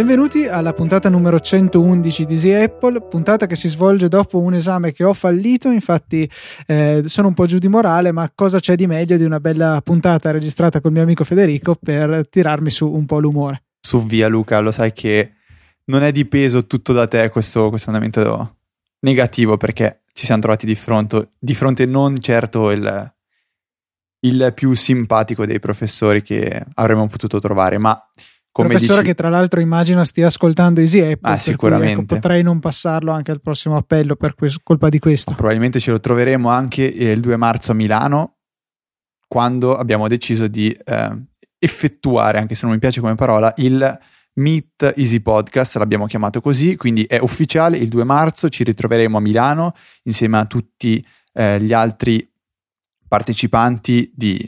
Benvenuti alla puntata numero 111 di Easy Apple, puntata che si svolge dopo un esame che ho fallito, infatti eh, sono un po' giù di morale, ma cosa c'è di meglio di una bella puntata registrata col mio amico Federico per tirarmi su un po' l'umore. Su via Luca, lo sai che non è di peso tutto da te questo, questo andamento negativo perché ci siamo trovati di fronte, di fronte non certo il, il più simpatico dei professori che avremmo potuto trovare, ma come professore dici... che tra l'altro immagino stia ascoltando Easy Apple ah, sicuramente cui, ecco, potrei non passarlo anche al prossimo appello per que- colpa di questo. Probabilmente ce lo troveremo anche il 2 marzo a Milano quando abbiamo deciso di eh, effettuare anche se non mi piace come parola il Meet Easy Podcast l'abbiamo chiamato così quindi è ufficiale il 2 marzo ci ritroveremo a Milano insieme a tutti eh, gli altri partecipanti di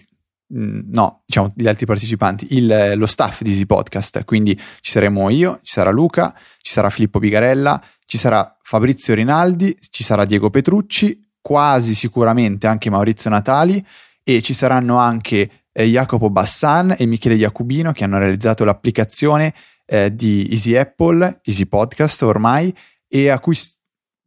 Mm, no, diciamo gli altri partecipanti, il, lo staff di Easy Podcast, quindi ci saremo io, ci sarà Luca, ci sarà Filippo Bigarella, ci sarà Fabrizio Rinaldi, ci sarà Diego Petrucci, quasi sicuramente anche Maurizio Natali e ci saranno anche eh, Jacopo Bassan e Michele Iacubino che hanno realizzato l'applicazione eh, di Easy Apple, Easy Podcast ormai, e a cui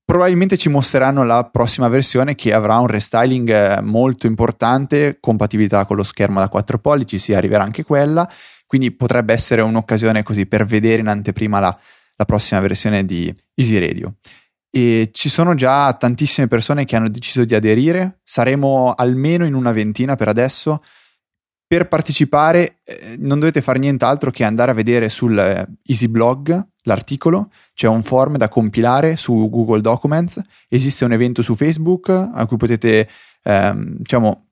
probabilmente ci mostreranno la prossima versione che avrà un restyling eh, molto importante, compatibilità con lo schermo da 4 pollici, si arriverà anche quella, quindi potrebbe essere un'occasione così per vedere in anteprima la, la prossima versione di Easy Radio. E ci sono già tantissime persone che hanno deciso di aderire, saremo almeno in una ventina per adesso. Per partecipare eh, non dovete fare nient'altro che andare a vedere sul eh, Easy Blog l'articolo, c'è un form da compilare su Google Documents, esiste un evento su Facebook a cui potete ehm, diciamo,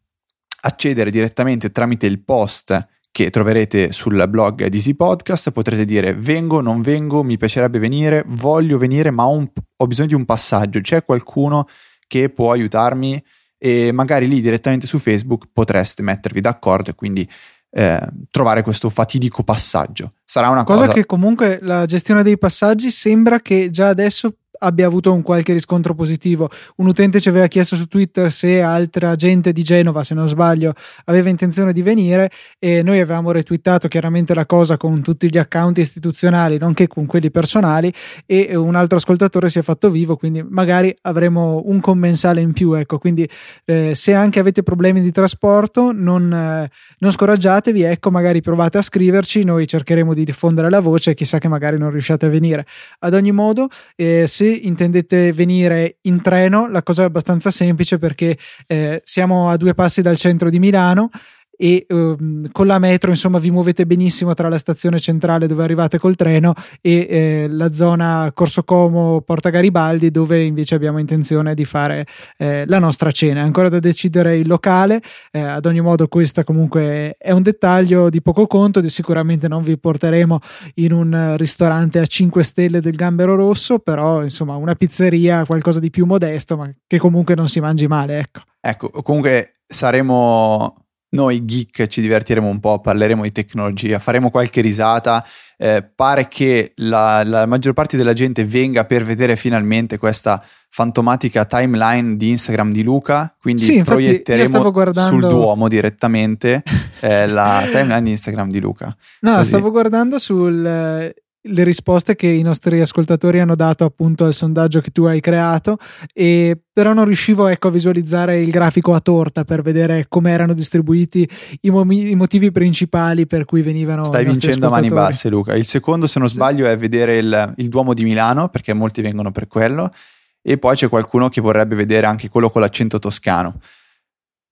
accedere direttamente tramite il post che troverete sul blog di Easy Podcast, potrete dire vengo, non vengo, mi piacerebbe venire, voglio venire, ma ho, un, ho bisogno di un passaggio, c'è qualcuno che può aiutarmi e magari lì direttamente su Facebook potreste mettervi d'accordo e quindi eh, trovare questo fatidico passaggio. Sarà una cosa... cosa che comunque la gestione dei passaggi sembra che già adesso abbia avuto un qualche riscontro positivo. Un utente ci aveva chiesto su Twitter se altra gente di Genova, se non sbaglio, aveva intenzione di venire e noi avevamo retweetato chiaramente la cosa con tutti gli account istituzionali, nonché con quelli personali e un altro ascoltatore si è fatto vivo, quindi magari avremo un commensale in più, ecco, quindi eh, se anche avete problemi di trasporto non, eh, non scoraggiatevi, ecco, magari provate a scriverci, noi cercheremo di diffondere la voce chissà che magari non riusciate a venire. Ad ogni modo, eh, se intendete venire in treno, la cosa è abbastanza semplice perché eh, siamo a due passi dal centro di Milano e um, con la metro insomma vi muovete benissimo tra la stazione centrale dove arrivate col treno e eh, la zona Corso Como Porta Garibaldi dove invece abbiamo intenzione di fare eh, la nostra cena. Ancora da decidere il locale eh, ad ogni modo questa comunque è un dettaglio di poco conto di sicuramente non vi porteremo in un ristorante a 5 stelle del Gambero Rosso però insomma una pizzeria qualcosa di più modesto ma che comunque non si mangi male ecco. Ecco comunque saremo noi geek ci divertiremo un po', parleremo di tecnologia, faremo qualche risata. Eh, pare che la, la, maggior parte della gente venga per vedere finalmente questa fantomatica timeline di Instagram di Luca. Quindi sì, proietteremo guardando... sul Duomo direttamente eh, la timeline di Instagram di Luca. No, Così. stavo guardando sul le risposte che i nostri ascoltatori hanno dato appunto al sondaggio che tu hai creato e però non riuscivo ecco, a visualizzare il grafico a torta per vedere come erano distribuiti i, mo- i, motivi principali per cui venivano stai vincendo a mani basse Luca. Il secondo se non sì. sbaglio è vedere il, il Duomo di Milano perché molti vengono per quello e poi c'è qualcuno che vorrebbe vedere anche quello con l'accento toscano.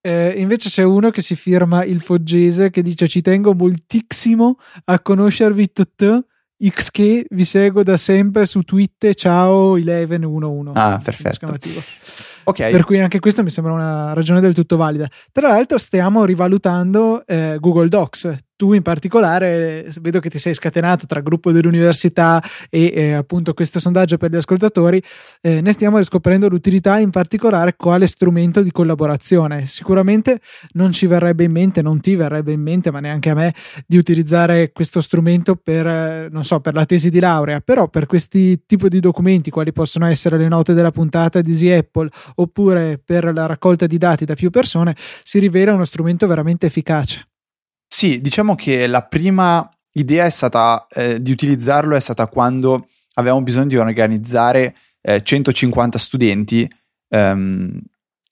Eh, invece c'è uno che si firma il Foggese che dice ci tengo moltissimo a conoscervi tutti XK vi seguo da sempre su Twitter, ciao 1111. Ah, perfetto. Okay. Per cui anche questo mi sembra una ragione del tutto valida. Tra l'altro stiamo rivalutando eh, Google Docs. Tu in particolare vedo che ti sei scatenato tra gruppo dell'università e eh, appunto questo sondaggio per gli ascoltatori, eh, ne stiamo riscoprendo l'utilità in particolare quale strumento di collaborazione. Sicuramente non ci verrebbe in mente, non ti verrebbe in mente, ma neanche a me, di utilizzare questo strumento per, eh, non so, per la tesi di laurea, però per questi tipi di documenti, quali possono essere le note della puntata di Easy Apple oppure per la raccolta di dati da più persone, si rivela uno strumento veramente efficace. Sì, diciamo che la prima idea è stata eh, di utilizzarlo è stata quando avevamo bisogno di organizzare eh, 150 studenti ehm,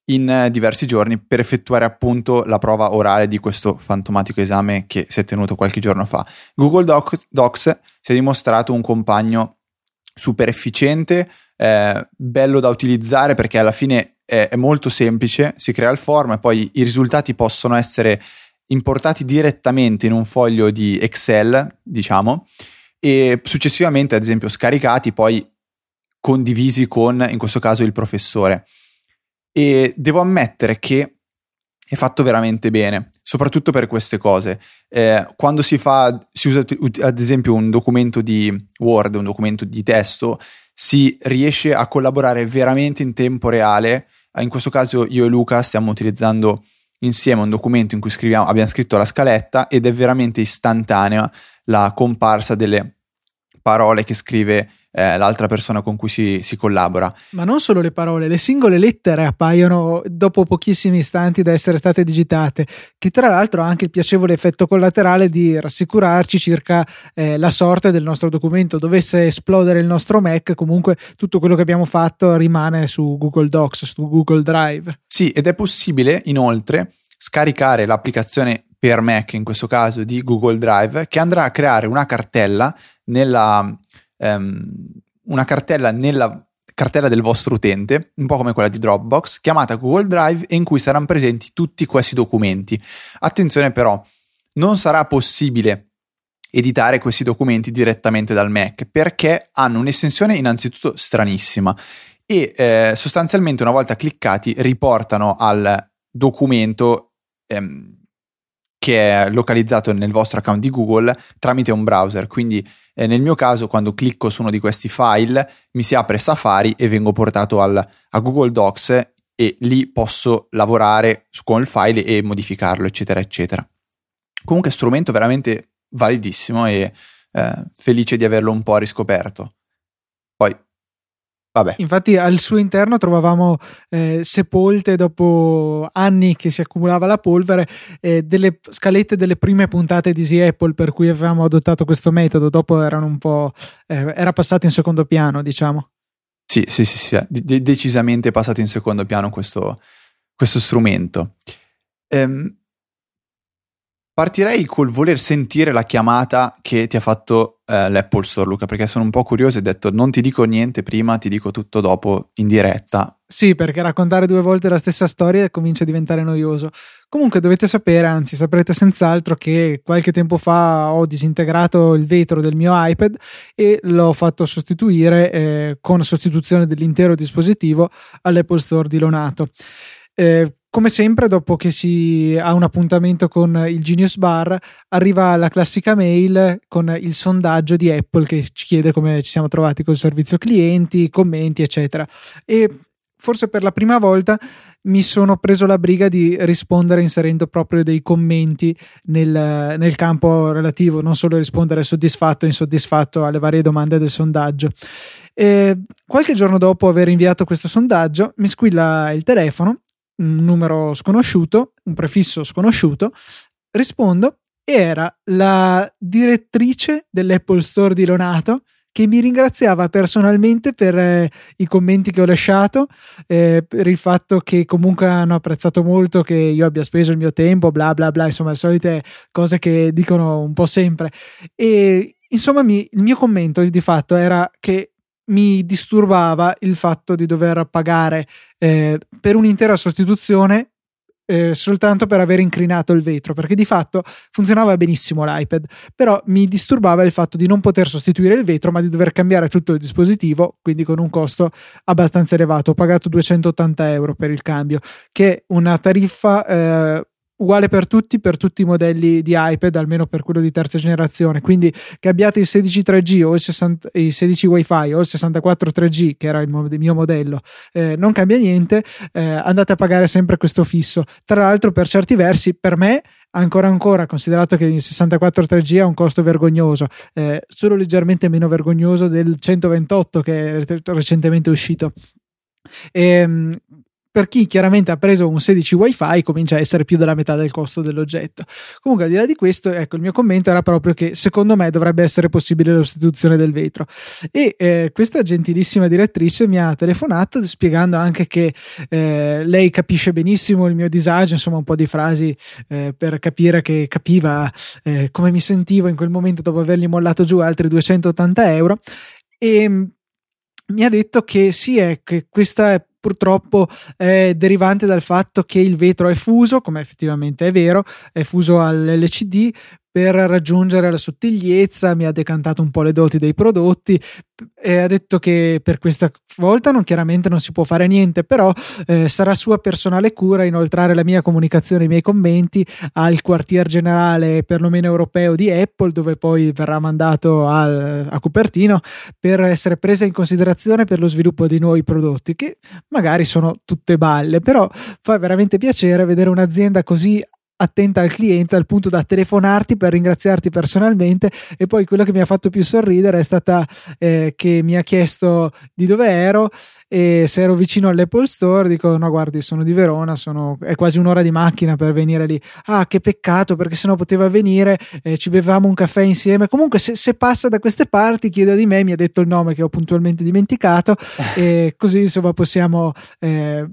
in diversi giorni per effettuare appunto la prova orale di questo fantomatico esame che si è tenuto qualche giorno fa. Google Doc- Docs si è dimostrato un compagno super efficiente, eh, bello da utilizzare perché alla fine è, è molto semplice, si crea il form e poi i risultati possono essere importati direttamente in un foglio di Excel, diciamo, e successivamente, ad esempio, scaricati, poi condivisi con, in questo caso, il professore. E devo ammettere che è fatto veramente bene, soprattutto per queste cose. Eh, quando si fa, si usa ad esempio un documento di Word, un documento di testo, si riesce a collaborare veramente in tempo reale. In questo caso io e Luca stiamo utilizzando insieme un documento in cui scriviamo, abbiamo scritto la scaletta ed è veramente istantanea la comparsa delle parole che scrive eh, l'altra persona con cui si, si, collabora. Ma non solo le parole, le singole lettere appaiono dopo pochissimi istanti da essere state digitate, che tra l'altro ha anche il piacevole effetto collaterale di rassicurarci circa eh, la sorte del nostro documento. Dovesse esplodere il nostro Mac, comunque tutto quello che abbiamo fatto rimane su Google Docs, su Google Drive. Sì, ed è possibile inoltre scaricare l'applicazione per Mac, in questo caso di Google Drive, che andrà a creare una cartella nella, um, una cartella nella cartella del vostro utente, un po' come quella di Dropbox, chiamata Google Drive e in cui saranno presenti tutti questi documenti. Attenzione però, non sarà possibile editare questi documenti direttamente dal Mac perché hanno un'estensione innanzitutto stranissima e eh, sostanzialmente una volta cliccati riportano al documento ehm, che è localizzato nel vostro account di Google tramite un browser. Quindi eh, nel mio caso quando clicco su uno di questi file mi si apre Safari e vengo portato al, a Google Docs e lì posso lavorare con il file e modificarlo eccetera eccetera. Comunque strumento veramente validissimo e eh, felice di averlo un po' riscoperto. Poi Vabbè. Infatti al suo interno trovavamo eh, sepolte dopo anni che si accumulava la polvere eh, delle scalette delle prime puntate di Easy Apple per cui avevamo adottato questo metodo, dopo erano un po' eh, era passato in secondo piano, diciamo. Sì, sì, sì, sì de- decisamente passato in secondo piano questo, questo strumento. Ehm, Partirei col voler sentire la chiamata che ti ha fatto eh, l'Apple Store, Luca, perché sono un po' curioso e ho detto non ti dico niente prima, ti dico tutto dopo in diretta. Sì, perché raccontare due volte la stessa storia comincia a diventare noioso. Comunque dovete sapere, anzi saprete senz'altro che qualche tempo fa ho disintegrato il vetro del mio iPad e l'ho fatto sostituire eh, con sostituzione dell'intero dispositivo all'Apple Store di Lonato. Eh, come sempre, dopo che si ha un appuntamento con il Genius Bar, arriva la classica mail con il sondaggio di Apple che ci chiede come ci siamo trovati col servizio clienti, commenti, eccetera. E forse per la prima volta mi sono preso la briga di rispondere inserendo proprio dei commenti nel, nel campo relativo, non solo rispondere soddisfatto o insoddisfatto alle varie domande del sondaggio. E qualche giorno dopo aver inviato questo sondaggio, mi squilla il telefono un numero sconosciuto, un prefisso sconosciuto, rispondo e era la direttrice dell'Apple Store di Lonato che mi ringraziava personalmente per eh, i commenti che ho lasciato, eh, per il fatto che comunque hanno apprezzato molto che io abbia speso il mio tempo, bla bla bla, insomma le solite cose che dicono un po' sempre. E insomma mi, il mio commento di fatto era che mi disturbava il fatto di dover pagare eh, per un'intera sostituzione eh, soltanto per aver incrinato il vetro, perché di fatto funzionava benissimo l'iPad, però mi disturbava il fatto di non poter sostituire il vetro, ma di dover cambiare tutto il dispositivo, quindi con un costo abbastanza elevato. Ho pagato 280 euro per il cambio, che è una tariffa eh, uguale per tutti, per tutti i modelli di iPad, almeno per quello di terza generazione. Quindi che abbiate il 16 3G o il, 60, il 16 WiFi o il 64 3G, che era il, mio modello, eh, non cambia niente, eh, andate a pagare sempre questo fisso. Tra l'altro, per certi versi, per me ancora ancora considerato che il 64 3G ha un costo vergognoso eh, solo leggermente meno vergognoso del 128 che è recentemente uscito e, ehm, per chi chiaramente ha preso un 16 wifi comincia a essere più della metà del costo dell'oggetto. Comunque al di là di questo, ecco, il mio commento era proprio che secondo me dovrebbe essere possibile la sostituzione del vetro e eh, questa gentilissima direttrice mi ha telefonato spiegando anche che eh, lei capisce benissimo il mio disagio, insomma un po' di frasi eh, per capire che capiva eh, come mi sentivo in quel momento dopo avergli mollato giù altri 280 euro e mi ha detto che sì, è che questa purtroppo è derivante dal fatto che il vetro è fuso, come effettivamente è vero, è fuso all'LCD, per raggiungere la sottigliezza, mi ha decantato un po' le doti dei prodotti e ha detto che per questa volta non, chiaramente non si può fare niente, però eh, sarà sua personale cura inoltrare la mia comunicazione, i miei commenti al quartier generale perlomeno europeo di Apple, dove poi verrà mandato al, a Cupertino per essere presa in considerazione per lo sviluppo di nuovi prodotti, che magari sono tutte balle, però fa veramente piacere vedere un'azienda così attenta al cliente al punto da telefonarti per ringraziarti personalmente e poi quello che mi ha fatto più sorridere è stata eh, che mi ha chiesto di dove ero e se ero vicino all'Apple Store dico no guardi sono di Verona sono, è quasi un'ora di macchina per venire lì. Ah che peccato perché sennò poteva venire eh, ci bevevamo un caffè insieme. Comunque se, se, passa da queste parti chieda di me mi ha detto il nome che ho puntualmente dimenticato e così insomma possiamo eh,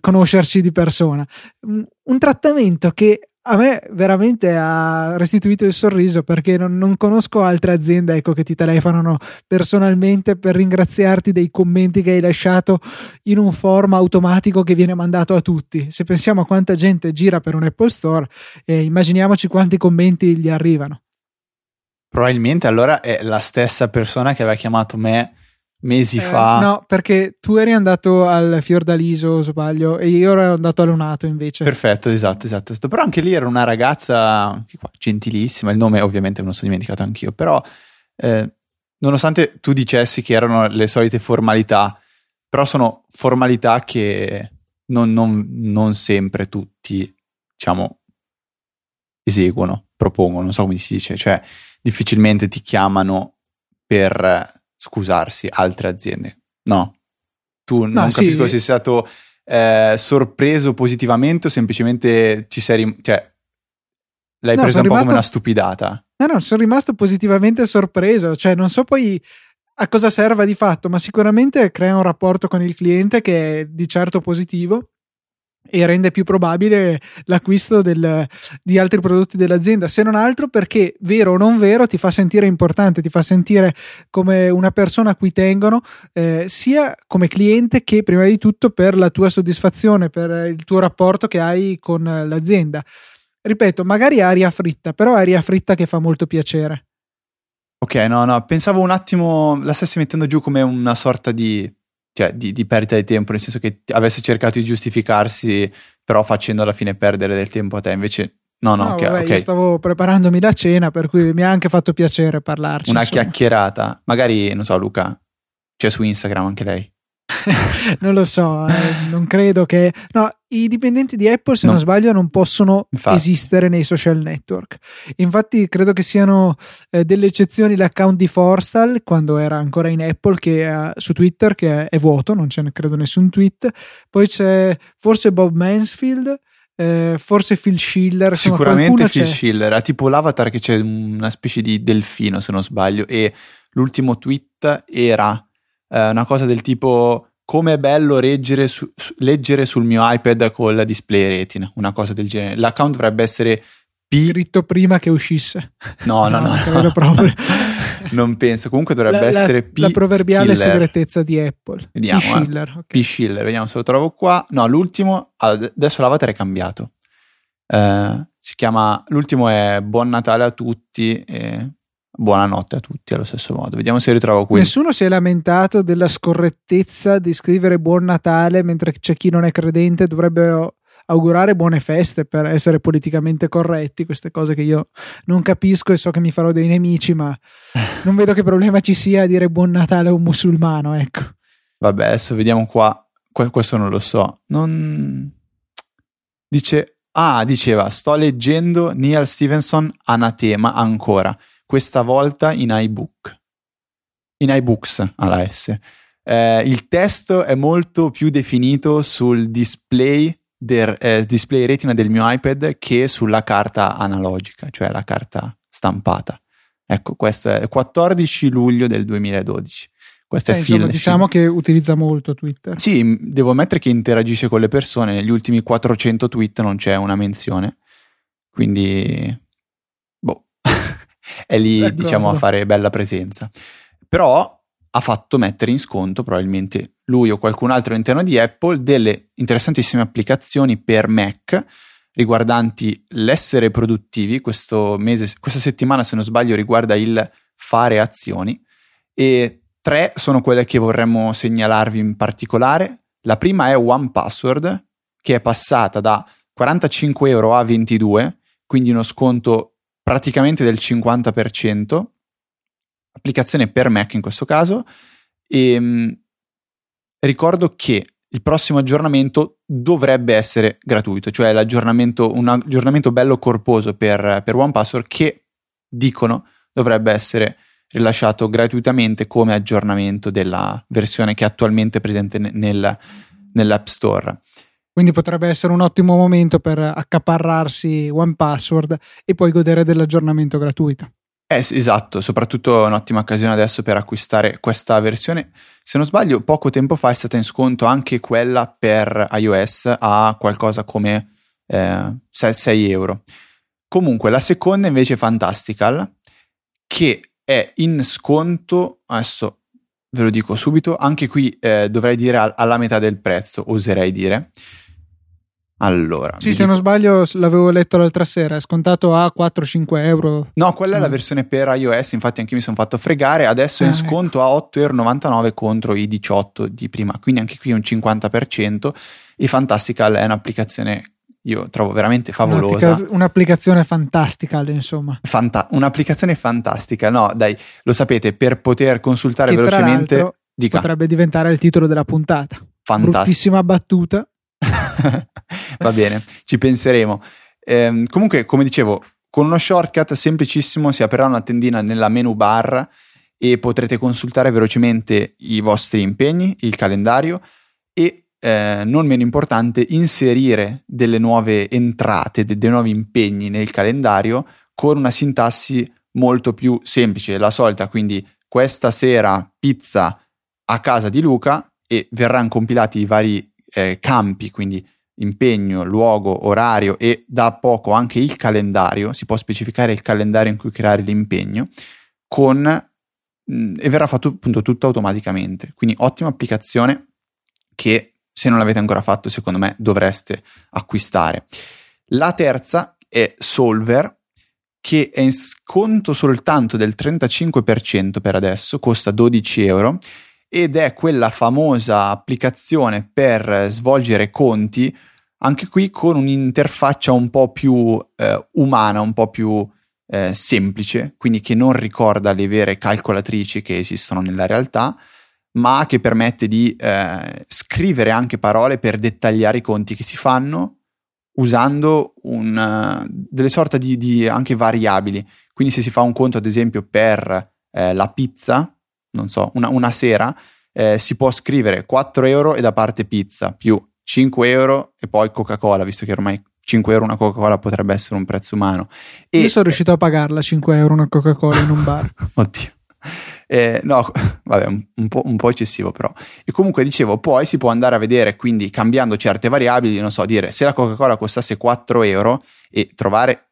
conoscerci di persona. Un trattamento che a me veramente ha restituito il sorriso perché non, non, conosco altre aziende ecco, che ti telefonano personalmente per ringraziarti dei commenti che hai lasciato in un form automatico che viene mandato a tutti. Se pensiamo a quanta gente gira per un Apple Store, eh, immaginiamoci quanti commenti gli arrivano. Probabilmente allora è la stessa persona che aveva chiamato me mesi eh, fa. No, perché tu eri andato al Fiordaliso, sbaglio, e io ero andato a Lunato invece. Perfetto, esatto, esatto. Però anche lì era una ragazza qua, gentilissima, il nome ovviamente me lo sono dimenticato anch'io, però eh, nonostante tu dicessi che erano le solite formalità, però sono formalità che non, non, non sempre tutti, diciamo, eseguono, propongono, non so come si dice, cioè difficilmente ti chiamano per scusarsi altre aziende. No, tu non sì. capisco se sei stato eh, sorpreso positivamente o semplicemente ci sei rim- cioè l'hai no, presa un po' come una stupidata. No, no, sono rimasto positivamente sorpreso, cioè non so poi a cosa serva di fatto, ma sicuramente crea un rapporto con il cliente che è di certo positivo e rende più probabile l'acquisto del, di altri prodotti dell'azienda, se non altro perché vero o non vero ti fa sentire importante, ti fa sentire come una persona a cui tengono, eh, sia come cliente che prima di tutto per la tua soddisfazione, per il tuo rapporto che hai con l'azienda. Ripeto, magari aria fritta, però aria fritta che fa molto piacere. Ok, no, no, pensavo un attimo, la stessi mettendo giù come una sorta di cioè, di, di, perdita di tempo, nel senso che avesse cercato di giustificarsi, però facendo alla fine perdere del tempo a te. Invece, no, no, no okay, vabbè, okay. Io stavo preparandomi la cena, per cui mi ha anche fatto piacere parlarci. Una insomma. chiacchierata. Magari, non so, Luca, c'è su Instagram anche lei. non lo so, eh, non credo che... No, i dipendenti di Apple, se no. non sbaglio, non possono Infatti. esistere nei social network. Infatti, credo che siano eh, delle eccezioni l'account di Forstal, quando era ancora in Apple, che è, su Twitter, che è, è vuoto, non c'è credo nessun tweet. Poi c'è forse Bob Mansfield. Eh, forse Phil Schiller insomma, sicuramente Phil c'è. Schiller ha tipo l'avatar che c'è una specie di delfino se non sbaglio e l'ultimo tweet era eh, una cosa del tipo come è bello leggere, su, leggere sul mio iPad con la display retina, una cosa del genere. L'account dovrebbe essere P... Scritto prima che uscisse. No, no, no. no. proprio. non penso. Comunque dovrebbe la, essere P. La proverbiale Schiller. segretezza di Apple. Vediamo. P. Schiller. Eh. Okay. P. Schiller, vediamo se lo trovo qua. No, l'ultimo. Adesso l'avatar è cambiato. Uh, si chiama. L'ultimo è Buon Natale a tutti. E buonanotte a tutti allo stesso modo. Vediamo se ritrovo qui. Nessuno si è lamentato della scorrettezza di scrivere Buon Natale mentre c'è chi non è credente dovrebbero augurare buone feste per essere politicamente corretti, queste cose che io non capisco e so che mi farò dei nemici, ma non vedo che problema ci sia a dire buon Natale a un musulmano, ecco. Vabbè, adesso vediamo qua, questo non lo so. Non... Dice, ah, diceva, sto leggendo Neil Stevenson Anatema ancora, questa volta in iBook. In iBooks alla S. Eh, il testo è molto più definito sul display, del, eh, display retina del mio iPad che sulla carta analogica, cioè la carta stampata. Ecco, questo è il 14 luglio del 2012. Questo eh, è insomma, Phil. Diciamo che utilizza molto Twitter. Sì, devo ammettere che interagisce con le persone. Negli ultimi 400 tweet non c'è una menzione. Quindi, boh, è lì, D'accordo. diciamo, a fare bella presenza. Però ha fatto mettere in sconto, probabilmente lui o qualcun altro all'interno di Apple, delle interessantissime applicazioni per Mac riguardanti l'essere produttivi. Questo mese, questa settimana, se non sbaglio, riguarda il fare azioni. E tre sono quelle che vorremmo segnalarvi in particolare. La prima è One Password, che è passata da 45 euro a 22, quindi uno sconto praticamente del 50%. Applicazione per Mac in questo caso. E mh, ricordo che il prossimo aggiornamento dovrebbe essere gratuito, cioè l'aggiornamento, un aggiornamento bello corposo per, per OnePassword che dicono dovrebbe essere rilasciato gratuitamente come aggiornamento della versione che è attualmente presente nel, nell'App Store. Quindi potrebbe essere un ottimo momento per accaparrarsi OnePassword e poi godere dell'aggiornamento gratuito. Eh, esatto, soprattutto un'ottima occasione adesso per acquistare questa versione. Se non sbaglio, poco tempo fa è stata in sconto anche quella per iOS a qualcosa come eh, 6 euro. Comunque, la seconda invece è Fantastical, che è in sconto, adesso ve lo dico subito, anche qui eh, dovrei dire alla metà del prezzo, oserei dire. Allora, sì, se dico... non sbaglio, l'avevo letto l'altra sera, è scontato a 4-5 euro. No, quella è la versione per iOS, infatti anche io mi sono fatto fregare, adesso è in ah, sconto ecco. a 8,99 euro contro i 18 di prima, quindi anche qui un 50% e Fantastical è un'applicazione io trovo veramente favolosa. Un'applicazione fantastica, insomma. Fanta- un'applicazione fantastica, no, dai, lo sapete, per poter consultare che velocemente... Dica. Potrebbe diventare il titolo della puntata. Fantastico. Bruttissima battuta. Va bene, ci penseremo. Eh, comunque, come dicevo, con uno shortcut semplicissimo si aprirà una tendina nella menu bar e potrete consultare velocemente i vostri impegni, il calendario e, eh, non meno importante, inserire delle nuove entrate, de- dei nuovi impegni nel calendario con una sintassi molto più semplice, la solita, quindi questa sera pizza a casa di Luca e verranno compilati i vari eh, campi, quindi impegno, luogo, orario e da poco anche il calendario, si può specificare il calendario in cui creare l'impegno, con, mh, e verrà fatto appunto tutto automaticamente. Quindi ottima applicazione che se non l'avete ancora fatto secondo me dovreste acquistare. La terza è Solver che è in sconto soltanto del 35% per adesso, costa 12 euro ed è quella famosa applicazione per svolgere conti, anche qui con un'interfaccia un po' più eh, umana, un po' più eh, semplice, quindi che non ricorda le vere calcolatrici che esistono nella realtà, ma che permette di eh, scrivere anche parole per dettagliare i conti che si fanno usando un, delle sorte di, di, anche variabili. Quindi se si fa un conto ad esempio per eh, la pizza, non so, una, una sera, eh, si può scrivere 4 euro e da parte pizza più 5 euro e poi Coca-Cola, visto che ormai 5 euro una Coca-Cola potrebbe essere un prezzo umano. E, Io sono riuscito a pagarla 5 euro una Coca-Cola in un bar. Oddio. Eh, no, vabbè, un, po', un, po', eccessivo però. E comunque dicevo, poi si può andare a vedere, quindi cambiando certe variabili, non so, dire se la Coca-Cola costasse 4 euro e trovare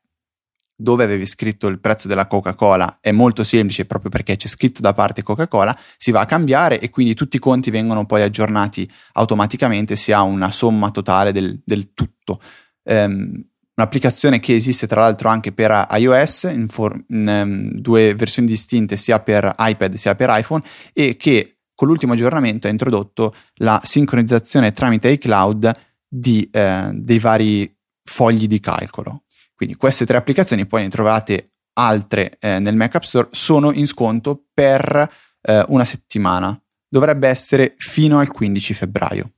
dove avevi scritto il prezzo della Coca-Cola è molto semplice proprio perché c'è scritto da parte Coca-Cola, si va a cambiare e quindi tutti i conti vengono poi aggiornati automaticamente, si ha una somma totale del, del tutto. Um, un'applicazione che esiste tra l'altro anche per iOS in, for- in um, due versioni distinte sia per iPad sia per iPhone e che con l'ultimo aggiornamento ha introdotto la sincronizzazione tramite iCloud di, eh, dei vari fogli di calcolo. Quindi queste tre applicazioni, poi ne trovate altre eh, nel Mac App Store, sono in sconto per eh, una settimana. Dovrebbe essere fino al 15 febbraio.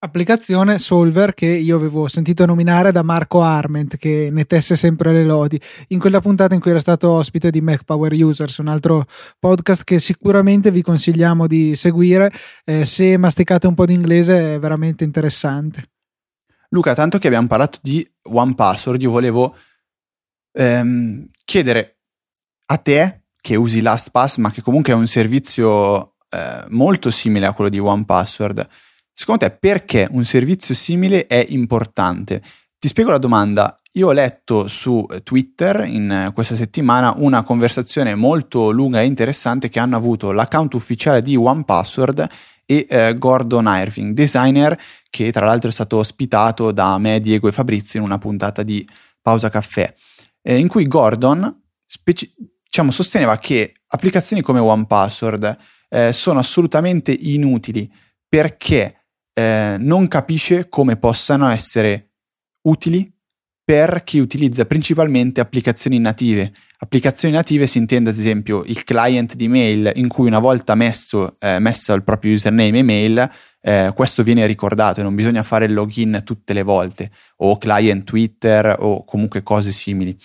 Applicazione Solver che io avevo sentito nominare da Marco Arment che ne tesse sempre le lodi. In quella puntata in cui era stato ospite di Mac Power Users un altro podcast che sicuramente vi consigliamo di seguire eh, se masticate un po' di inglese è veramente interessante Luca tanto che abbiamo parlato di One Password io volevo ehm, chiedere a te che usi LastPass ma che comunque è un servizio eh, molto simile a quello di One Password Secondo te perché un servizio simile è importante? Ti spiego la domanda. Io ho letto su Twitter in questa settimana una conversazione molto lunga e interessante che hanno avuto l'account ufficiale di OnePassword e eh, Gordon Irving, designer che tra l'altro è stato ospitato da me, Diego e Fabrizio in una puntata di Pausa Caffè, eh, in cui Gordon speci- diciamo, sosteneva che applicazioni come OnePassword eh, sono assolutamente inutili perché eh, non capisce come possano essere utili per chi utilizza principalmente applicazioni native. Applicazioni native si intende ad esempio il client di mail in cui una volta messo, eh, messo il proprio username e mail, eh, questo viene ricordato e non bisogna fare il login tutte le volte, o client Twitter o comunque cose simili.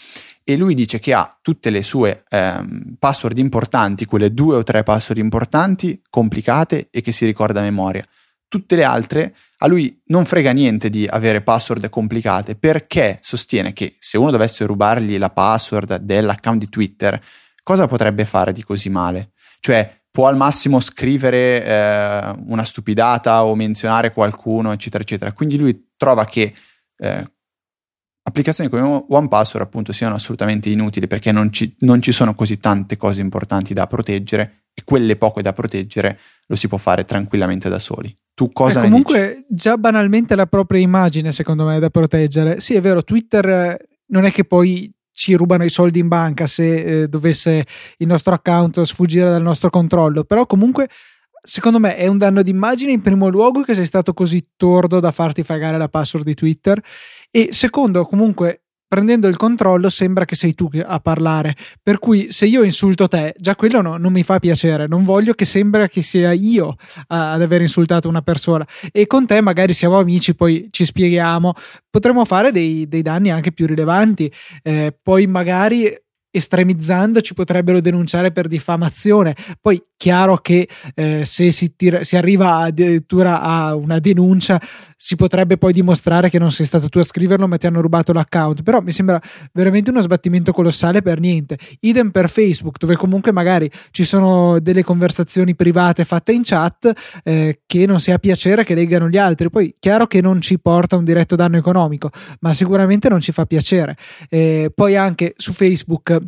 E lui dice che ha tutte le sue ehm, password importanti, quelle due o tre password importanti, complicate e che si ricorda a memoria tutte le altre a lui non frega niente di avere password complicate perché sostiene che se uno dovesse rubargli la password dell'account di Twitter, cosa potrebbe fare di così male? Cioè può al massimo scrivere eh, una stupidata o menzionare qualcuno, eccetera, eccetera. Quindi lui trova che eh, applicazioni come OnePassword appunto siano assolutamente inutili perché non ci, non ci sono così tante cose importanti da proteggere e quelle poche da proteggere lo si può fare tranquillamente da soli. Tu cosa eh, ne comunque, già banalmente la propria immagine, secondo me, è da proteggere. Sì, è vero, Twitter eh, non è che poi ci rubano i soldi in banca se eh, dovesse il nostro account sfuggire dal nostro controllo, però comunque secondo me è un danno d'immagine in primo luogo che sei stato così tordo da farti fregare la password di Twitter e secondo comunque prendendo il controllo sembra che sei tu a parlare. Per cui se io insulto te, già quello no, non mi fa piacere. Non voglio che sembra che sia io a, ad aver insultato una persona. E con te magari siamo amici, poi ci spieghiamo. Potremmo fare dei, dei danni anche più rilevanti. Eh, poi magari estremizzando ci potrebbero denunciare per diffamazione. Poi chiaro che eh, se si, tira, si, arriva addirittura a una denuncia si potrebbe poi dimostrare che non sei stato tu a scriverlo ma ti hanno rubato l'account. Però mi sembra veramente uno sbattimento colossale per niente. Idem per Facebook dove comunque magari ci sono delle conversazioni private fatte in chat eh, che non sia piacere che leggano gli altri. Poi chiaro che non ci porta un diretto danno economico ma sicuramente non ci fa piacere. Eh, poi anche su Facebook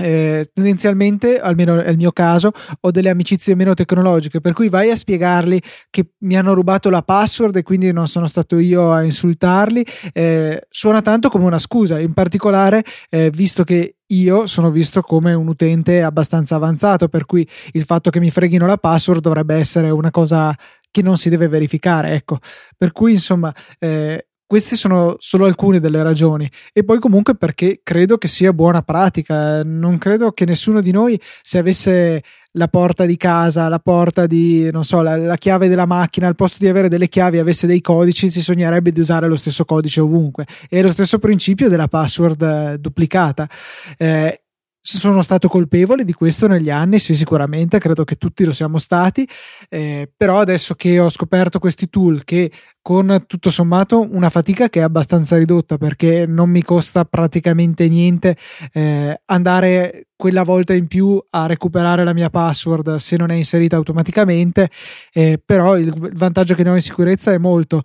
eh, tendenzialmente, almeno nel mio caso, ho delle amicizie meno tecnologiche, per cui vai a spiegarli che mi hanno rubato la password e quindi non sono stato io a insultarli, eh, suona tanto come una scusa, in particolare eh, visto che io sono visto come un utente abbastanza avanzato, per cui il fatto che mi freghino la password dovrebbe essere una cosa che non si deve verificare, ecco. Per cui, insomma, eh, queste sono solo alcune delle ragioni. E poi comunque perché credo che sia buona pratica. Non credo che nessuno di noi se avesse la porta di casa la porta di non so la, la chiave della macchina al posto di avere delle chiavi avesse dei codici si sognerebbe di usare lo stesso codice ovunque. È lo stesso principio della password eh, duplicata. Eh, sono stato colpevole di questo negli anni, sì, sicuramente, credo che tutti lo siamo stati, eh, però adesso che ho scoperto questi tool che con tutto sommato una fatica che è abbastanza ridotta perché non mi costa praticamente niente eh, andare quella volta in più a recuperare la mia password se non è inserita automaticamente, eh, però il vantaggio che ne ho in sicurezza è molto.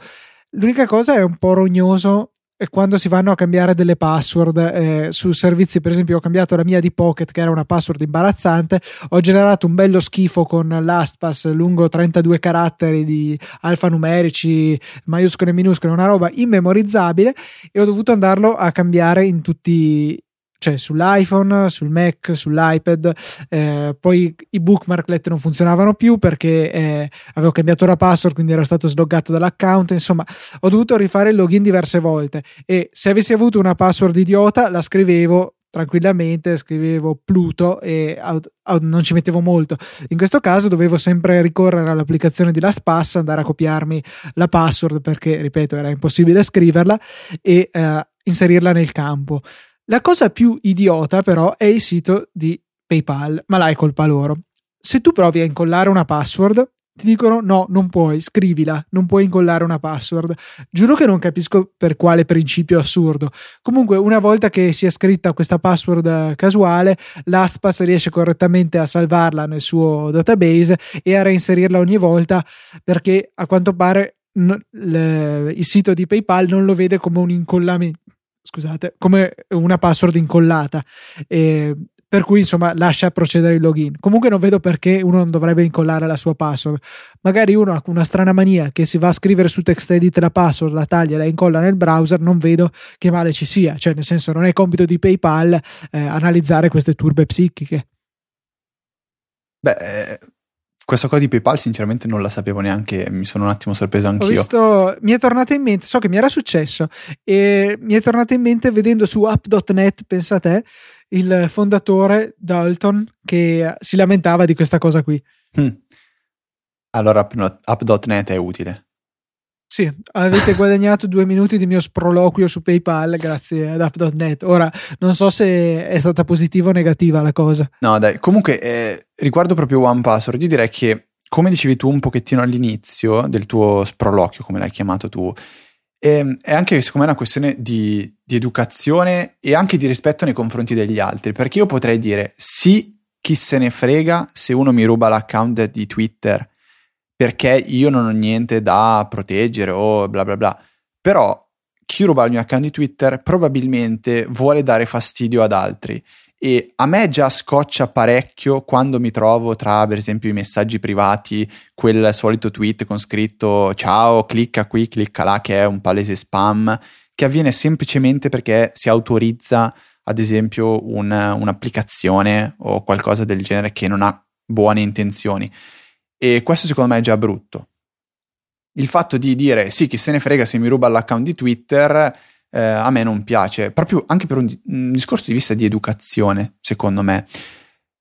L'unica cosa è un po' rognoso quando si vanno a cambiare delle password eh, su servizi, per esempio, ho cambiato la mia di Pocket, che era una password imbarazzante, ho generato un bello schifo con LastPass lungo 32 caratteri di alfanumerici, maiuscole e minuscole, una roba immemorizzabile, e ho dovuto andarlo a cambiare in tutti cioè sull'iPhone, sul Mac, sull'iPad. Eh, poi i bookmark let non funzionavano più perché eh, avevo cambiato la password, quindi ero stato sloggato dall'account. Insomma, ho dovuto rifare il login diverse volte. E se avessi avuto una password idiota, la scrivevo tranquillamente scrivevo Pluto e out, out, non ci mettevo molto. In questo caso dovevo sempre ricorrere all'applicazione di LastPass, andare a copiarmi la password perché, ripeto, era impossibile scriverla e eh, inserirla nel campo. La cosa più idiota però è il sito di PayPal, ma là è colpa loro. Se tu provi a incollare una password, ti dicono no, non puoi, scrivila, non puoi incollare una password. Giuro che non capisco per quale principio assurdo. Comunque, una volta che sia scritta questa password casuale, LastPass riesce correttamente a salvarla nel suo database e a reinserirla ogni volta perché a quanto pare il sito di PayPal non lo vede come un incollamento. Scusate, come una password incollata. E per cui insomma lascia procedere il login. Comunque non vedo perché uno non dovrebbe incollare la sua password. Magari uno ha una strana mania che si va a scrivere su TextEdit la password, la taglia, la incolla nel browser, non vedo che male ci sia. Cioè, nel senso, non è compito di PayPal eh, analizzare queste turbe psichiche. Beh, questa cosa di PayPal sinceramente non la sapevo neanche, mi sono un attimo sorpreso anch'io. Visto, mi è tornata in mente, so che mi era successo e mi è tornata in mente vedendo su app.net, pensa a te, il fondatore Dalton che si lamentava di questa cosa qui. Mm. Allora app.net è utile. Sì, avete guadagnato due minuti di mio sproloquio su PayPal grazie ad app.net. Ora non so se è stata positiva o negativa la cosa. No, dai, comunque eh, riguardo proprio One Password, io direi che come dicevi tu un pochettino all'inizio del tuo sproloquio, come l'hai chiamato tu, eh, è anche secondo me una questione di, di educazione e anche di rispetto nei confronti degli altri, perché io potrei dire sì, chi se ne frega se uno mi ruba l'account di Twitter perché io non ho niente da proteggere o bla bla bla. Però chi ruba il mio account di Twitter probabilmente vuole dare fastidio ad altri e a me già scoccia parecchio quando mi trovo tra per esempio i messaggi privati quel solito tweet con scritto ciao clicca qui clicca là che è un palese spam che avviene semplicemente perché si autorizza ad esempio un, un'applicazione o qualcosa del genere che non ha buone intenzioni e questo secondo me è già brutto. Il fatto di dire sì, chi se ne frega se mi ruba l'account di Twitter, eh, a me non piace, proprio anche per un, un, discorso di vista di educazione, secondo me.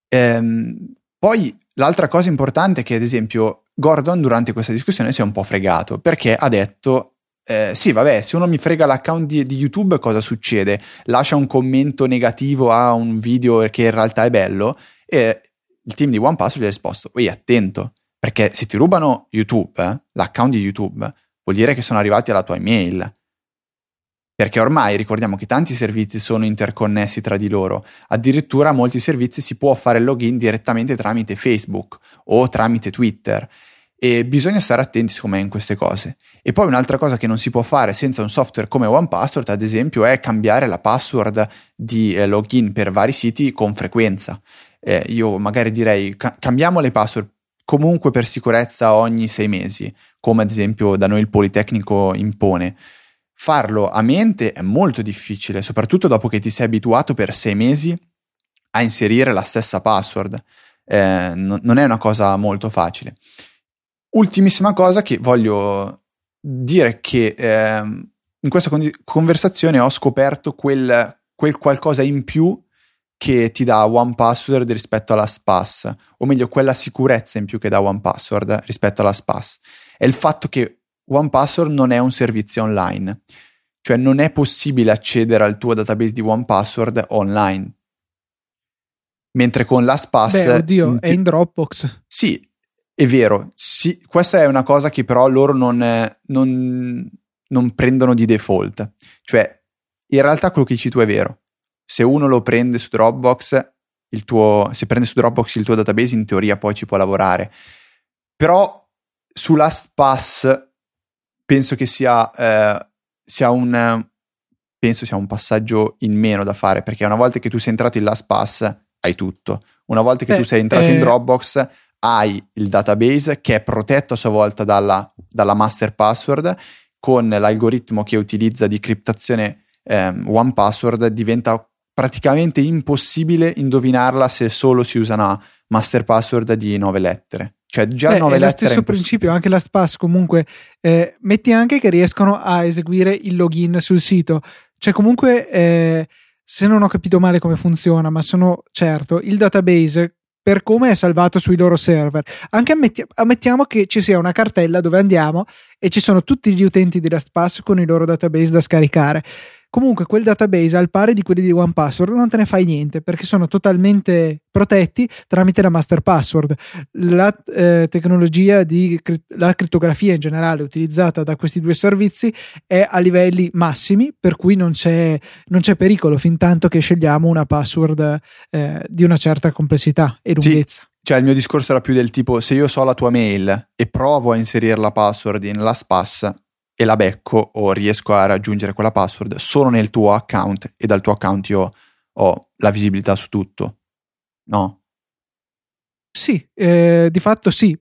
Ehm, poi l'altra cosa importante è che, ad esempio, Gordon durante questa discussione si è un po' fregato perché ha detto eh, sì, vabbè, se uno mi frega l'account di, di, YouTube, cosa succede? Lascia un commento negativo a un video che in realtà è bello e il team di OnePass gli ha risposto, ehi, attento, perché se ti rubano YouTube, eh, l'account di YouTube, vuol dire che sono arrivati alla tua email. Perché ormai ricordiamo che tanti servizi sono interconnessi tra di loro, addirittura a molti servizi si può fare il login direttamente tramite Facebook o tramite Twitter e bisogna stare attenti secondo me in queste cose. E poi un'altra cosa che non si può fare senza un software come OnePassword, ad esempio, è cambiare la password di eh, login per vari siti con frequenza. Eh, io magari direi ca- cambiamo le password comunque per sicurezza ogni sei mesi, come ad esempio da noi il Politecnico impone. Farlo a mente è molto difficile, soprattutto dopo che ti sei abituato per sei mesi a inserire la stessa password. Eh, no, non è una cosa molto facile. Ultimissima cosa che voglio dire che eh, in questa con- conversazione ho scoperto quel, quel qualcosa in più che ti dà One Password rispetto alla SPAS, o meglio quella sicurezza in più che dà One Password rispetto alla SPAS, è il fatto che One Password non è un servizio online, cioè non è possibile accedere al tuo database di One Password online. Mentre con la SPAS... Beh, oddio, ti... è in Dropbox. Sì, è vero, sì, questa è una cosa che però loro non, non, non prendono di default, cioè in realtà quello che dici tu è vero se uno lo prende su Dropbox, il tuo, se prende su Dropbox il tuo database, in teoria poi ci può lavorare. Però su LastPass penso che sia, eh, sia un penso sia un passaggio in meno da fare perché una volta che tu sei entrato in LastPass hai tutto. Una volta che eh, tu sei entrato eh... in Dropbox hai il database che è protetto a sua volta dalla, dalla master password con l'algoritmo che utilizza di criptazione ehm, One Password diventa praticamente impossibile indovinarla se solo si usa una master password di nove lettere. Cioè già Beh, nove è lo lettere. stesso principio, anche LastPass comunque eh, metti anche che riescono a eseguire il login sul sito. Cioè comunque, eh, se non ho capito male come funziona, ma sono certo, il database per come è salvato sui loro server. Anche ammetti- ammettiamo che ci sia una cartella dove andiamo e ci sono tutti gli utenti di LastPass con i loro database da scaricare. Comunque quel database al pari di quelli di OnePassword non te ne fai niente perché sono totalmente protetti tramite la master password. La eh, tecnologia di la crittografia in generale utilizzata da questi due servizi è a livelli massimi per cui non c'è, non c'è pericolo fin tanto che scegliamo una password eh, di una certa complessità e lunghezza. Sì. Cioè, il mio discorso era più del tipo: se io so la tua mail e provo a inserire la password in LastPass, e la becco o riesco a raggiungere quella password solo nel tuo account e dal tuo account io ho la visibilità su tutto. No? Sì, eh, di fatto sì,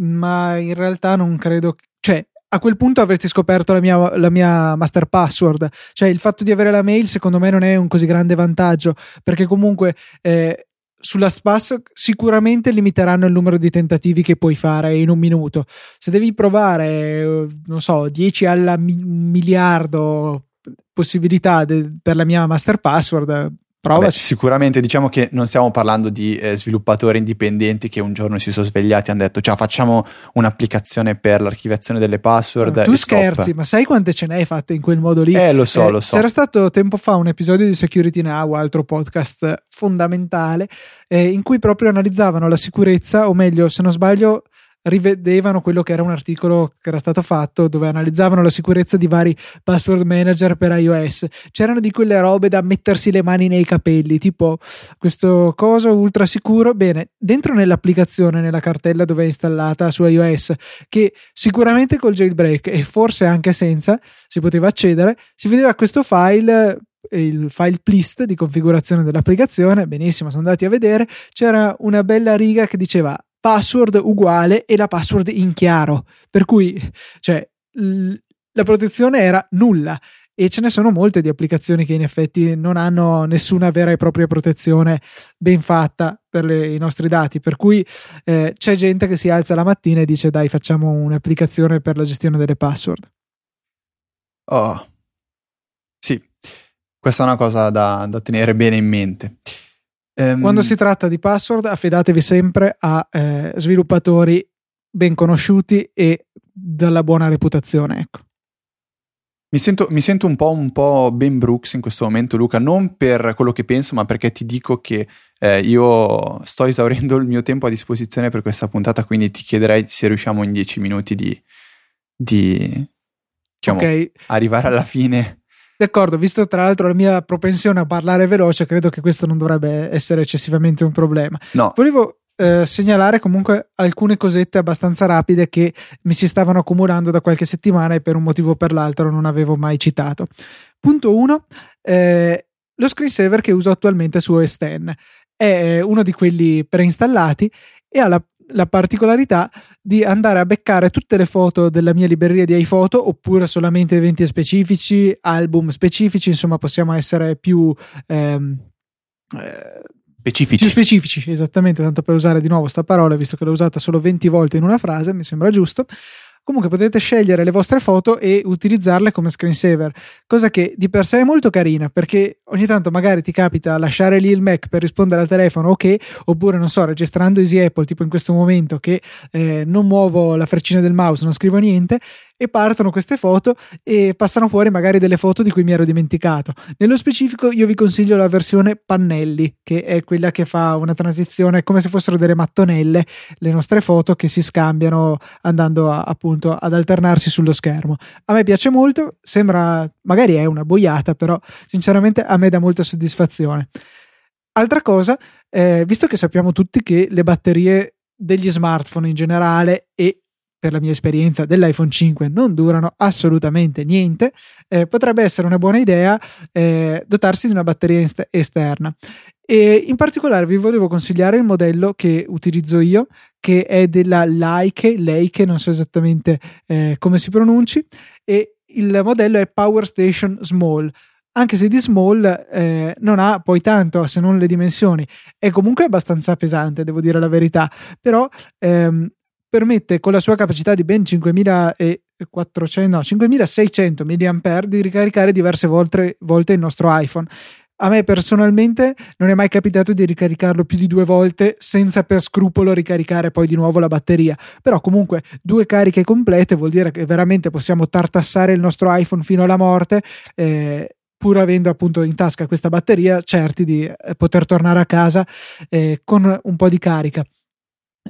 ma in realtà non credo, cioè a quel punto avresti scoperto la mia, la mia, master password. Cioè, il fatto di avere la mail, secondo me, non è un così grande vantaggio, perché comunque eh, sulla SPAS sicuramente limiteranno il numero di tentativi che puoi fare in un minuto. Se devi provare, non so, 10 alla mi- miliardo possibilità de- per la mia master password. Beh, sicuramente diciamo che non stiamo parlando di eh, sviluppatori indipendenti che un giorno si sono svegliati e hanno detto ciao facciamo un'applicazione per l'archiviazione delle password. Tu scherzi, stop. ma sai quante ce n'hai fatte in quel modo lì? Eh lo so, eh, lo so. C'era stato tempo fa un episodio di Security Now, altro podcast fondamentale, eh, in cui proprio analizzavano la sicurezza, o meglio se non sbaglio rivedevano quello che era un articolo che era stato fatto dove analizzavano la sicurezza di vari password manager per iOS. C'erano di quelle robe da mettersi le mani nei capelli, tipo questo coso ultra sicuro. Bene, dentro nell'applicazione, nella cartella dove è installata su iOS, che sicuramente col jailbreak e forse anche senza si poteva accedere, si vedeva questo file il file plist di configurazione dell'applicazione, benissimo, sono andati a vedere, c'era una bella riga che diceva password uguale e la password in chiaro. Per cui, cioè, l- la protezione era nulla. E ce ne sono molte di applicazioni che in effetti non hanno nessuna vera e propria protezione ben fatta per le, i nostri dati. Per cui eh, c'è gente che si alza la mattina e dice: Dai, facciamo un'applicazione per la gestione delle password. Oh, sì, questa è una cosa da, da tenere bene in mente. Um, Quando si tratta di password, affidatevi sempre a eh, sviluppatori ben conosciuti e dalla buona reputazione. Ecco. Mi sento, mi sento un, po', un po' Ben Brooks in questo momento, Luca, non per quello che penso, ma perché ti dico che eh, io sto esaurendo il mio tempo a disposizione per questa puntata, quindi ti chiederei se riusciamo in dieci minuti di, di diciamo, okay. arrivare alla fine D'accordo, visto tra l'altro la mia propensione a parlare veloce, credo che questo non dovrebbe essere eccessivamente un problema. No. Volevo eh, segnalare comunque alcune cosette abbastanza rapide che mi si stavano accumulando da qualche settimana e per un motivo o per l'altro non avevo mai citato. Punto 1. Eh, lo screensaver che uso attualmente su OS X è uno di quelli preinstallati e ha la la particolarità di andare a beccare tutte le foto della mia libreria di iPhoto oppure solamente eventi specifici, album specifici, insomma possiamo essere più... Ehm, eh, specifici. Più specifici, esattamente, tanto per usare di nuovo questa parola, visto che l'ho usata solo 20 volte in una frase, mi sembra giusto. Comunque potete scegliere le vostre foto e utilizzarle come screensaver, cosa che di per sé è molto carina perché ogni tanto magari ti capita lasciare lì il Mac per rispondere al telefono, ok, oppure non so, registrando Easy Apple tipo in questo momento che eh, non muovo la freccina del mouse, non scrivo niente e partono queste foto e passano fuori magari delle foto di cui mi ero dimenticato. Nello specifico io vi consiglio la versione pannelli, che è quella che fa una transizione come se fossero delle mattonelle, le nostre foto che si scambiano andando a, appunto ad alternarsi sullo schermo. A me piace molto, sembra magari è una boiata, però sinceramente a me dà molta soddisfazione. Altra cosa, eh, visto che sappiamo tutti che le batterie degli smartphone in generale e per la mia esperienza dell'iPhone 5 non durano assolutamente niente, eh, potrebbe essere una buona idea eh, dotarsi di una batteria est- esterna. E in particolare vi volevo consigliare il modello che utilizzo io, che è della Leica, Leica, non so esattamente eh, come si pronunci, e il modello è Power Station Small anche se di small eh, non ha poi tanto se non le dimensioni. È comunque abbastanza pesante, devo dire la verità, però ehm, permette con la sua capacità di ben 5400, no, 5600 mAh di ricaricare diverse volte, volte il nostro iPhone. A me personalmente non è mai capitato di ricaricarlo più di due volte senza per scrupolo ricaricare poi di nuovo la batteria. Però comunque due cariche complete vuol dire che veramente possiamo tartassare il nostro iPhone fino alla morte. Eh, pur avendo appunto in tasca questa batteria, certi di eh, poter tornare a casa eh, con un po' di carica.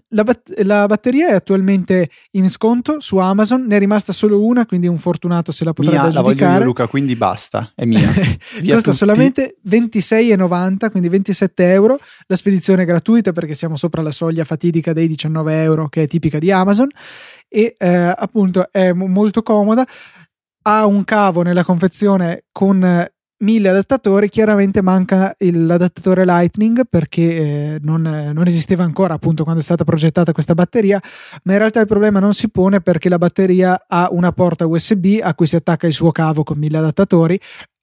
La, bat- la, batteria è attualmente in sconto su Amazon, ne è rimasta solo una, quindi un fortunato se la potrebbe mia, aggiudicare. La voglio io, Luca, quindi basta, è mia. Costa solamente 26,90, quindi 27 euro. La spedizione è gratuita perché siamo sopra la soglia fatidica dei 19 euro che è tipica di Amazon e eh, appunto è molto comoda. Ha un cavo nella confezione con mille adattatori, chiaramente manca l'adattatore Lightning perché eh, non, non, esisteva ancora appunto quando è stata progettata questa batteria, ma in realtà il problema non si pone perché la batteria ha una porta USB a cui si attacca il suo cavo con mille adattatori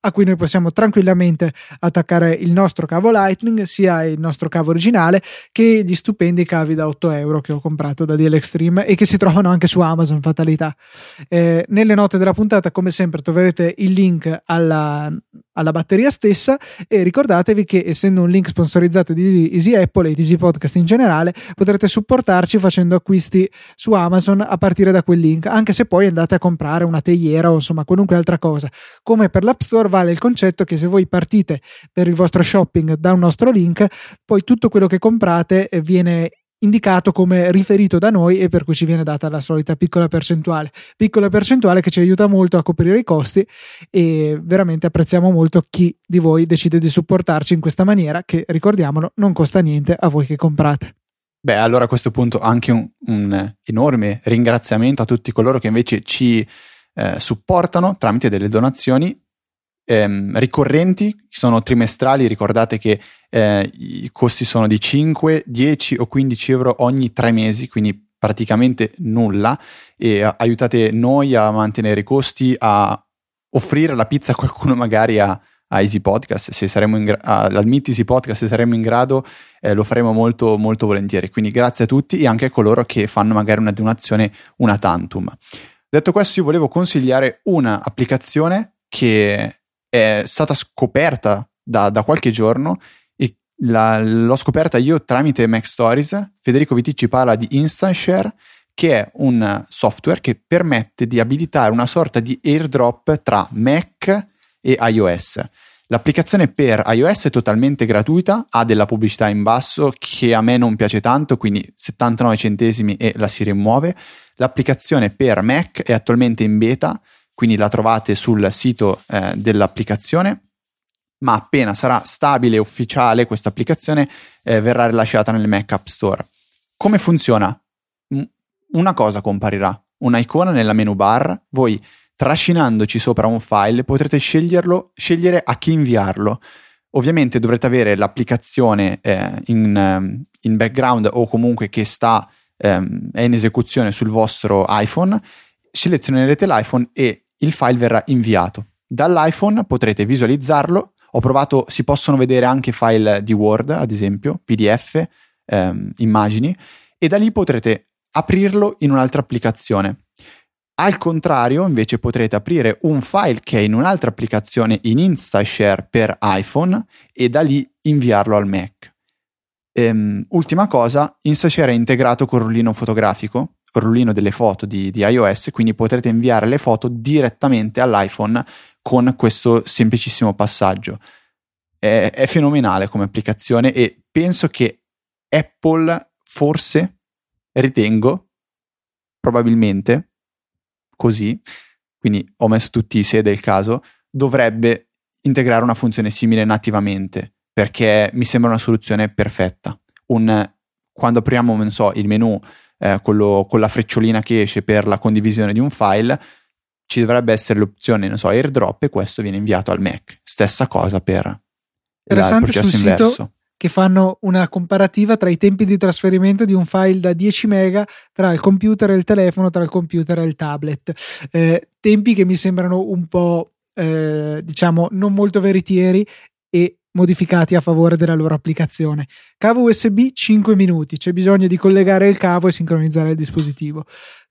a cui noi possiamo tranquillamente attaccare il nostro cavo Lightning, sia il nostro cavo originale che gli stupendi cavi da 8 euro che ho comprato da DL Extreme e che si trovano anche su Amazon, fatalità. Eh, nelle note della puntata, come sempre, troverete il link alla, alla batteria stessa e ricordatevi che essendo un link sponsorizzato di Easy Apple e di Easy Podcast in generale potrete supportarci facendo acquisti su Amazon a partire da quel link anche se poi andate a comprare una teiera o insomma qualunque altra cosa come per l'App Store vale il concetto che se voi partite per il vostro shopping da un nostro link poi tutto quello che comprate viene indicato come riferito da noi e per cui ci viene data la solita piccola percentuale. Piccola percentuale che ci aiuta molto a coprire i costi e veramente apprezziamo molto chi di voi decide di supportarci in questa maniera che, ricordiamolo, non costa niente a voi che comprate. Beh, allora a questo punto anche un, un enorme ringraziamento a tutti coloro che invece ci eh, supportano tramite delle donazioni ehm, ricorrenti, sono trimestrali, ricordate che eh, i costi sono di 5, 10 o 15 euro ogni tre mesi, quindi praticamente nulla e aiutate noi a mantenere i costi, a offrire la pizza a qualcuno magari a, a Easy Podcast, se saremo in gra- al Meet Easy Podcast, se saremo in grado, eh, lo faremo molto, molto volentieri. Quindi grazie a tutti e anche a coloro che fanno magari una donazione una tantum. Detto questo, io volevo consigliare un'applicazione che è stata scoperta da, da qualche giorno e la, l'ho scoperta io tramite Mac Stories. Federico Viticci parla di Instant Share, che è un software che permette di abilitare una sorta di airdrop tra Mac e iOS. L'applicazione per iOS è totalmente gratuita, ha della pubblicità in basso che a me non piace tanto, quindi 79 centesimi e la si rimuove. L'applicazione per Mac è attualmente in beta, quindi la trovate sul sito eh, dell'applicazione, ma appena sarà stabile e ufficiale questa applicazione eh, verrà rilasciata nel Mac App Store. Come funziona? Una cosa comparirà, un'icona nella menu bar, voi trascinandoci sopra un file potrete scegliere a chi inviarlo. Ovviamente dovrete avere l'applicazione eh, in, in, background o comunque che sta, ehm, è in esecuzione sul vostro iPhone, selezionerete l'iPhone e il file verrà inviato. Dall'iPhone potrete visualizzarlo. Ho provato, si possono vedere anche file di Word, ad esempio, PDF, ehm, immagini, e da lì potrete aprirlo in un'altra applicazione. Al contrario, invece, potrete aprire un file che è in un'altra applicazione in InstaShare per iPhone e da lì inviarlo al Mac. Ehm, ultima cosa, InstaShare è integrato con il rullino fotografico, rullino delle foto di, di iOS, quindi potrete inviare le foto direttamente all'iPhone con questo semplicissimo passaggio. È, è fenomenale come applicazione e penso che Apple forse, ritengo, probabilmente, così, quindi ho messo tutti i se del caso, dovrebbe integrare una funzione simile nativamente, perché mi sembra una soluzione perfetta. Un, quando apriamo, non so, il menu eh, quello, con la frecciolina che esce per la condivisione di un file, ci dovrebbe essere l'opzione, non so, airdrop e questo viene inviato al Mac. Stessa cosa per il processo inverso. che fanno una comparativa tra i tempi di trasferimento di un file da 10 mega tra il computer e il telefono, tra il computer e il tablet. Eh, tempi che mi sembrano un po' eh, diciamo non molto veritieri e modificati a favore della loro applicazione. Cavo USB 5 minuti, c'è bisogno di collegare il cavo e sincronizzare il dispositivo.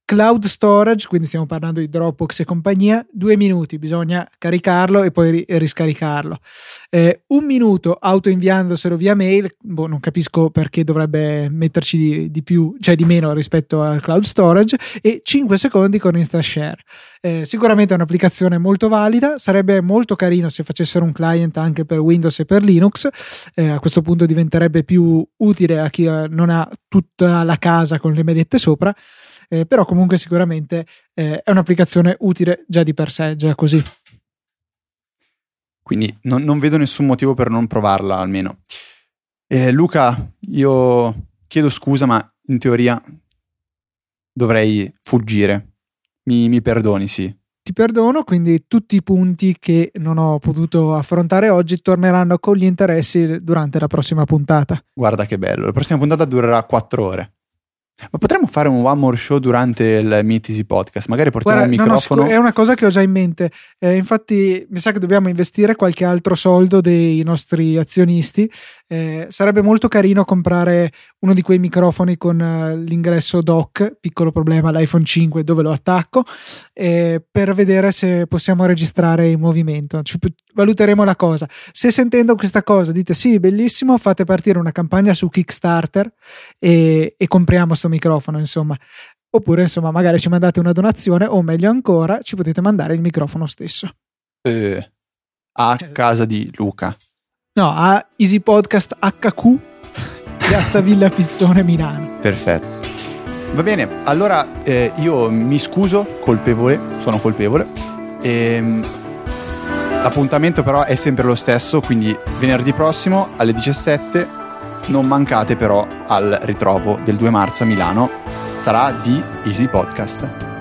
Cloud storage, quindi stiamo parlando di Dropbox e compagnia, due minuti, bisogna caricarlo e poi ri- riscaricarlo. Eh, un minuto autoinviandoselo via mail, boh, non capisco perché dovrebbe metterci di, di, più, cioè di meno rispetto al cloud storage, e 5 secondi con InstaShare. Eh, sicuramente è un'applicazione molto valida, sarebbe molto carino se facessero un client anche per Windows e per Linux, eh, a questo punto diventerebbe più utile a chi eh, non ha tutta la casa con le magliette sopra eh, però comunque sicuramente eh, è un'applicazione utile già di per sé, già così. Quindi non, non vedo nessun motivo per non provarla almeno. Eh, Luca, io chiedo scusa, ma in teoria dovrei fuggire. Mi, mi perdoni, sì ti perdono, quindi tutti i punti che non ho potuto affrontare oggi torneranno con gli interessi durante la prossima puntata. Guarda che bello, la prossima puntata durerà quattro ore. Ma potremmo fare un one more show durante il Meet Easy Podcast? Magari portiamo Guarda, un microfono. No, no, è una cosa che ho già in mente. Eh, infatti, mi sa che dobbiamo investire qualche altro soldo dei nostri azionisti eh, sarebbe molto carino comprare uno di quei microfoni con uh, l'ingresso dock, piccolo problema, l'iPhone 5 dove lo attacco, eh, per vedere se possiamo registrare in movimento. Ci, valuteremo la cosa. Se sentendo questa cosa dite sì, bellissimo, fate partire una campagna su Kickstarter e, e compriamo questo microfono, insomma. Oppure, insomma, magari ci mandate una donazione o meglio ancora, ci potete mandare il microfono stesso. Eh, a casa di Luca. No, a Easy Podcast HQ, Piazza Villa Pizzone Milano. Perfetto. Va bene, allora eh, io mi scuso, colpevole, sono colpevole. Ehm, l'appuntamento però è sempre lo stesso, quindi venerdì prossimo alle 17 non mancate però al ritrovo del 2 marzo a Milano, sarà di Easy Podcast.